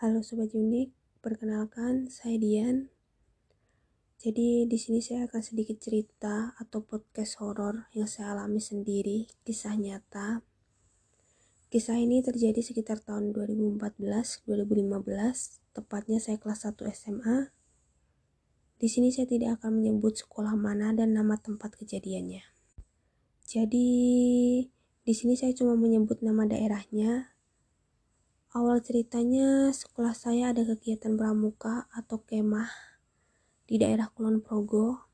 Halo Sobat Unik, perkenalkan saya Dian. Jadi di sini saya akan sedikit cerita atau podcast horor yang saya alami sendiri, kisah nyata. Kisah ini terjadi sekitar tahun 2014-2015, tepatnya saya kelas 1 SMA. Di sini saya tidak akan menyebut sekolah mana dan nama tempat kejadiannya. Jadi di sini saya cuma menyebut nama daerahnya Awal ceritanya, sekolah saya ada kegiatan pramuka atau kemah di daerah Kulon Progo.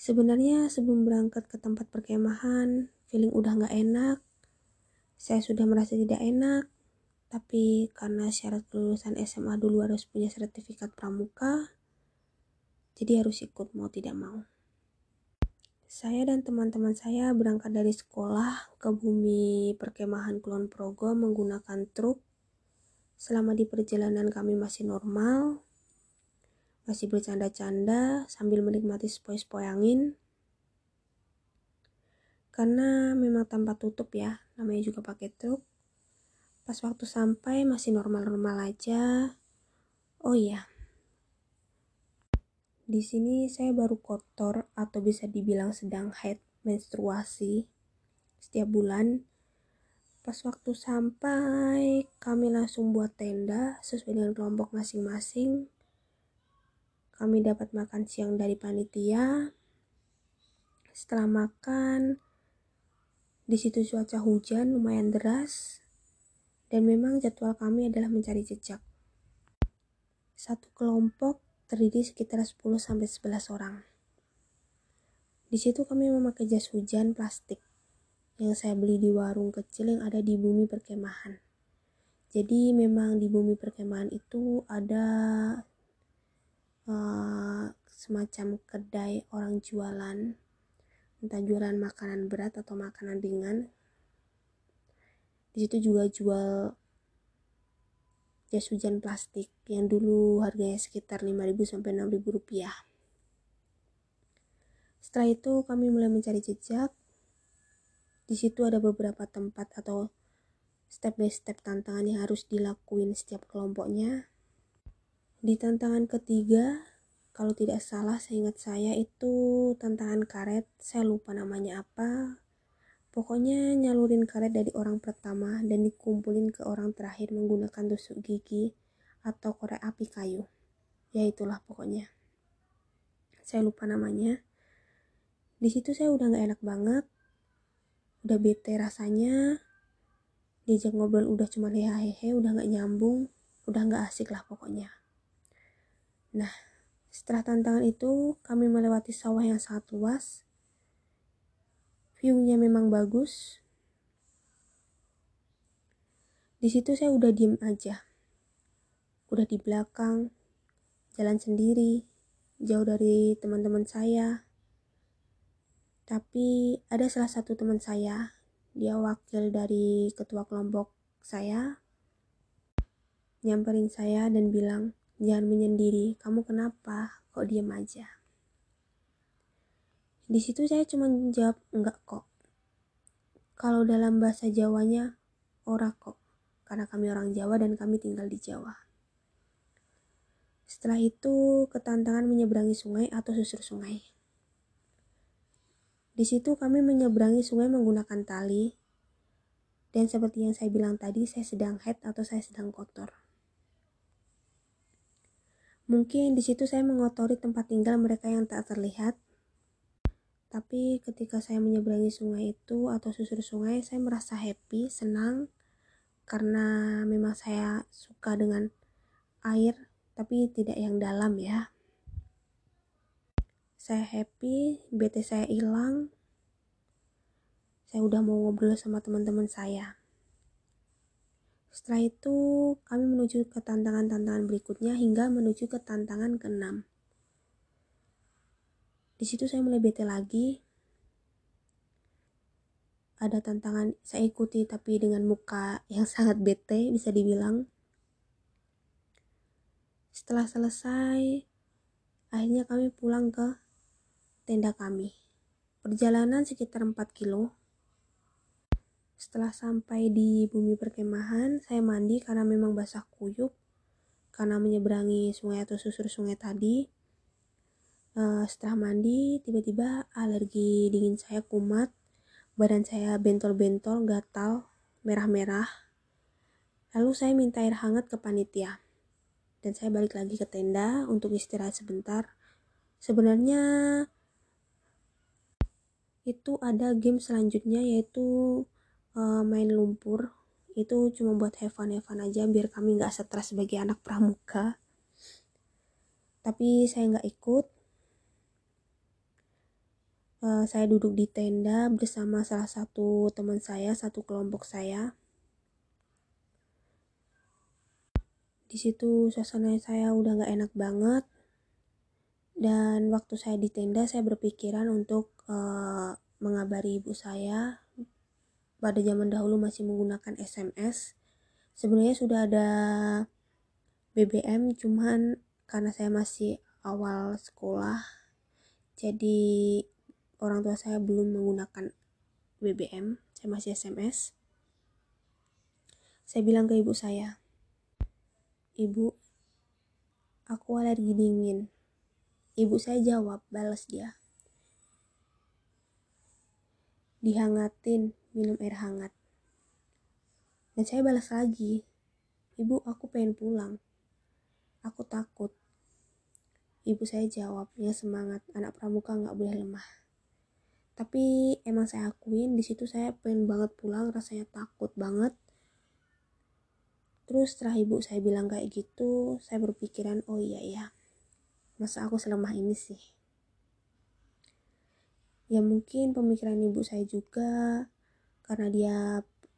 Sebenarnya sebelum berangkat ke tempat perkemahan, feeling udah gak enak. Saya sudah merasa tidak enak, tapi karena syarat kelulusan SMA dulu harus punya sertifikat pramuka, jadi harus ikut mau tidak mau. Saya dan teman-teman saya berangkat dari sekolah ke bumi perkemahan Kulon Progo menggunakan truk. Selama di perjalanan kami masih normal, masih bercanda-canda sambil menikmati sepoi-sepoi angin. Karena memang tanpa tutup ya, namanya juga pakai truk. Pas waktu sampai masih normal-normal aja. Oh iya, di sini saya baru kotor atau bisa dibilang sedang haid menstruasi setiap bulan. Pas waktu sampai, kami langsung buat tenda sesuai dengan kelompok masing-masing. Kami dapat makan siang dari panitia. Setelah makan, di situ cuaca hujan lumayan deras dan memang jadwal kami adalah mencari jejak. Satu kelompok terdiri sekitar 10-11 orang. Di situ kami memakai jas hujan plastik yang saya beli di warung kecil yang ada di bumi perkemahan. Jadi memang di bumi perkemahan itu ada uh, semacam kedai orang jualan, entah jualan makanan berat atau makanan ringan. Di situ juga jual jas hujan plastik yang dulu harganya sekitar 5000 sampai 6000 rupiah. Setelah itu kami mulai mencari jejak. Di situ ada beberapa tempat atau step by step tantangan yang harus dilakuin setiap kelompoknya. Di tantangan ketiga, kalau tidak salah saya ingat saya itu tantangan karet, saya lupa namanya apa, Pokoknya nyalurin karet dari orang pertama dan dikumpulin ke orang terakhir menggunakan tusuk gigi atau korek api kayu. Ya itulah pokoknya. Saya lupa namanya. Di situ saya udah gak enak banget. Udah bete rasanya. Diajak ngobrol udah cuma hehehe, udah gak nyambung. Udah gak asik lah pokoknya. Nah, setelah tantangan itu, kami melewati sawah yang sangat luas viewnya memang bagus. Di situ saya udah diem aja. Udah di belakang jalan sendiri jauh dari teman-teman saya. Tapi ada salah satu teman saya dia wakil dari ketua kelompok saya nyamperin saya dan bilang jangan menyendiri kamu kenapa? Kok diem aja di situ saya cuma jawab enggak kok. Kalau dalam bahasa Jawanya, ora kok. Karena kami orang Jawa dan kami tinggal di Jawa. Setelah itu, ketantangan menyeberangi sungai atau susur sungai. Di situ kami menyeberangi sungai menggunakan tali. Dan seperti yang saya bilang tadi, saya sedang head atau saya sedang kotor. Mungkin di situ saya mengotori tempat tinggal mereka yang tak terlihat tapi ketika saya menyeberangi sungai itu atau susur sungai, saya merasa happy, senang karena memang saya suka dengan air, tapi tidak yang dalam ya. Saya happy, bete saya hilang. Saya udah mau ngobrol sama teman-teman saya. Setelah itu, kami menuju ke tantangan-tantangan berikutnya hingga menuju ke tantangan ke-6. Di situ saya mulai bete lagi. Ada tantangan saya ikuti tapi dengan muka yang sangat bete bisa dibilang. Setelah selesai, akhirnya kami pulang ke tenda kami. Perjalanan sekitar 4 kilo. Setelah sampai di bumi perkemahan, saya mandi karena memang basah kuyup karena menyeberangi sungai atau susur sungai tadi. Uh, setelah mandi, tiba-tiba alergi dingin saya kumat, badan saya bentol-bentol, gatal, merah-merah. Lalu saya minta air hangat ke panitia. Dan saya balik lagi ke tenda untuk istirahat sebentar. Sebenarnya itu ada game selanjutnya yaitu uh, main lumpur itu cuma buat have fun have fun aja biar kami nggak stres sebagai anak pramuka tapi saya nggak ikut uh, saya duduk di tenda bersama salah satu teman saya satu kelompok saya. Di situ suasana saya udah nggak enak banget. Dan waktu saya di tenda saya berpikiran untuk uh, mengabari ibu saya. Pada zaman dahulu masih menggunakan SMS. Sebenarnya sudah ada BBM, cuman karena saya masih awal sekolah, jadi orang tua saya belum menggunakan BBM, saya masih SMS. Saya bilang ke ibu saya, Ibu, aku alergi dingin. Ibu saya jawab, balas dia. Dihangatin, minum air hangat. Dan saya balas lagi, Ibu, aku pengen pulang. Aku takut. Ibu saya jawab, ya semangat, anak pramuka nggak boleh lemah. Tapi emang saya akuin, di situ saya pengen banget pulang, rasanya takut banget. Terus setelah ibu saya bilang kayak gitu, saya berpikiran, oh iya ya, masa aku selemah ini sih? Ya mungkin pemikiran ibu saya juga karena dia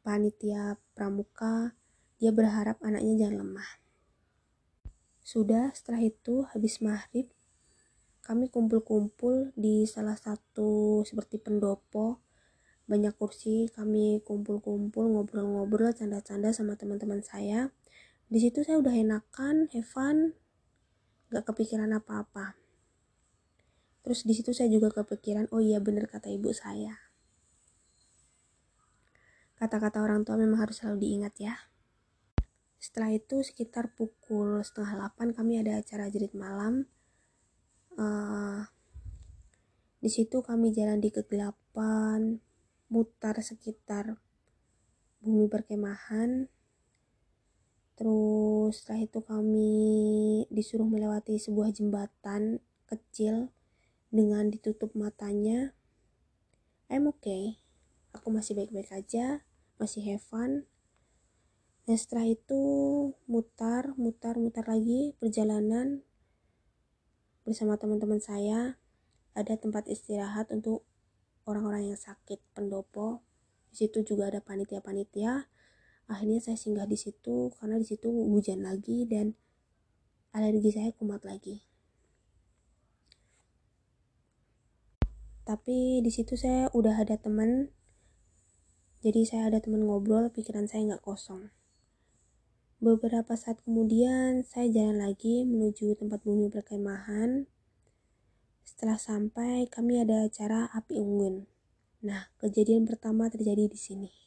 panitia pramuka, dia berharap anaknya jangan lemah. Sudah setelah itu habis maghrib, kami kumpul-kumpul di salah satu seperti pendopo, banyak kursi, kami kumpul-kumpul ngobrol-ngobrol, canda-canda sama teman-teman saya. Di situ saya udah enakan, have fun, gak kepikiran apa-apa. Terus di situ saya juga kepikiran, oh iya bener kata ibu saya Kata-kata orang tua memang harus selalu diingat ya. Setelah itu sekitar pukul setengah delapan kami ada acara jerit malam. Uh, di situ kami jalan di kegelapan, mutar sekitar bumi perkemahan. Terus setelah itu kami disuruh melewati sebuah jembatan kecil dengan ditutup matanya. I'm okay aku masih baik-baik aja masih have fun dan setelah itu mutar mutar mutar lagi perjalanan bersama teman-teman saya ada tempat istirahat untuk orang-orang yang sakit pendopo. Di situ juga ada panitia-panitia. Akhirnya saya singgah di situ karena di situ hujan lagi dan alergi saya kumat lagi. Tapi di situ saya udah ada teman jadi saya ada teman ngobrol, pikiran saya nggak kosong. Beberapa saat kemudian, saya jalan lagi menuju tempat bumi perkemahan. Setelah sampai, kami ada acara api unggun. Nah, kejadian pertama terjadi di sini.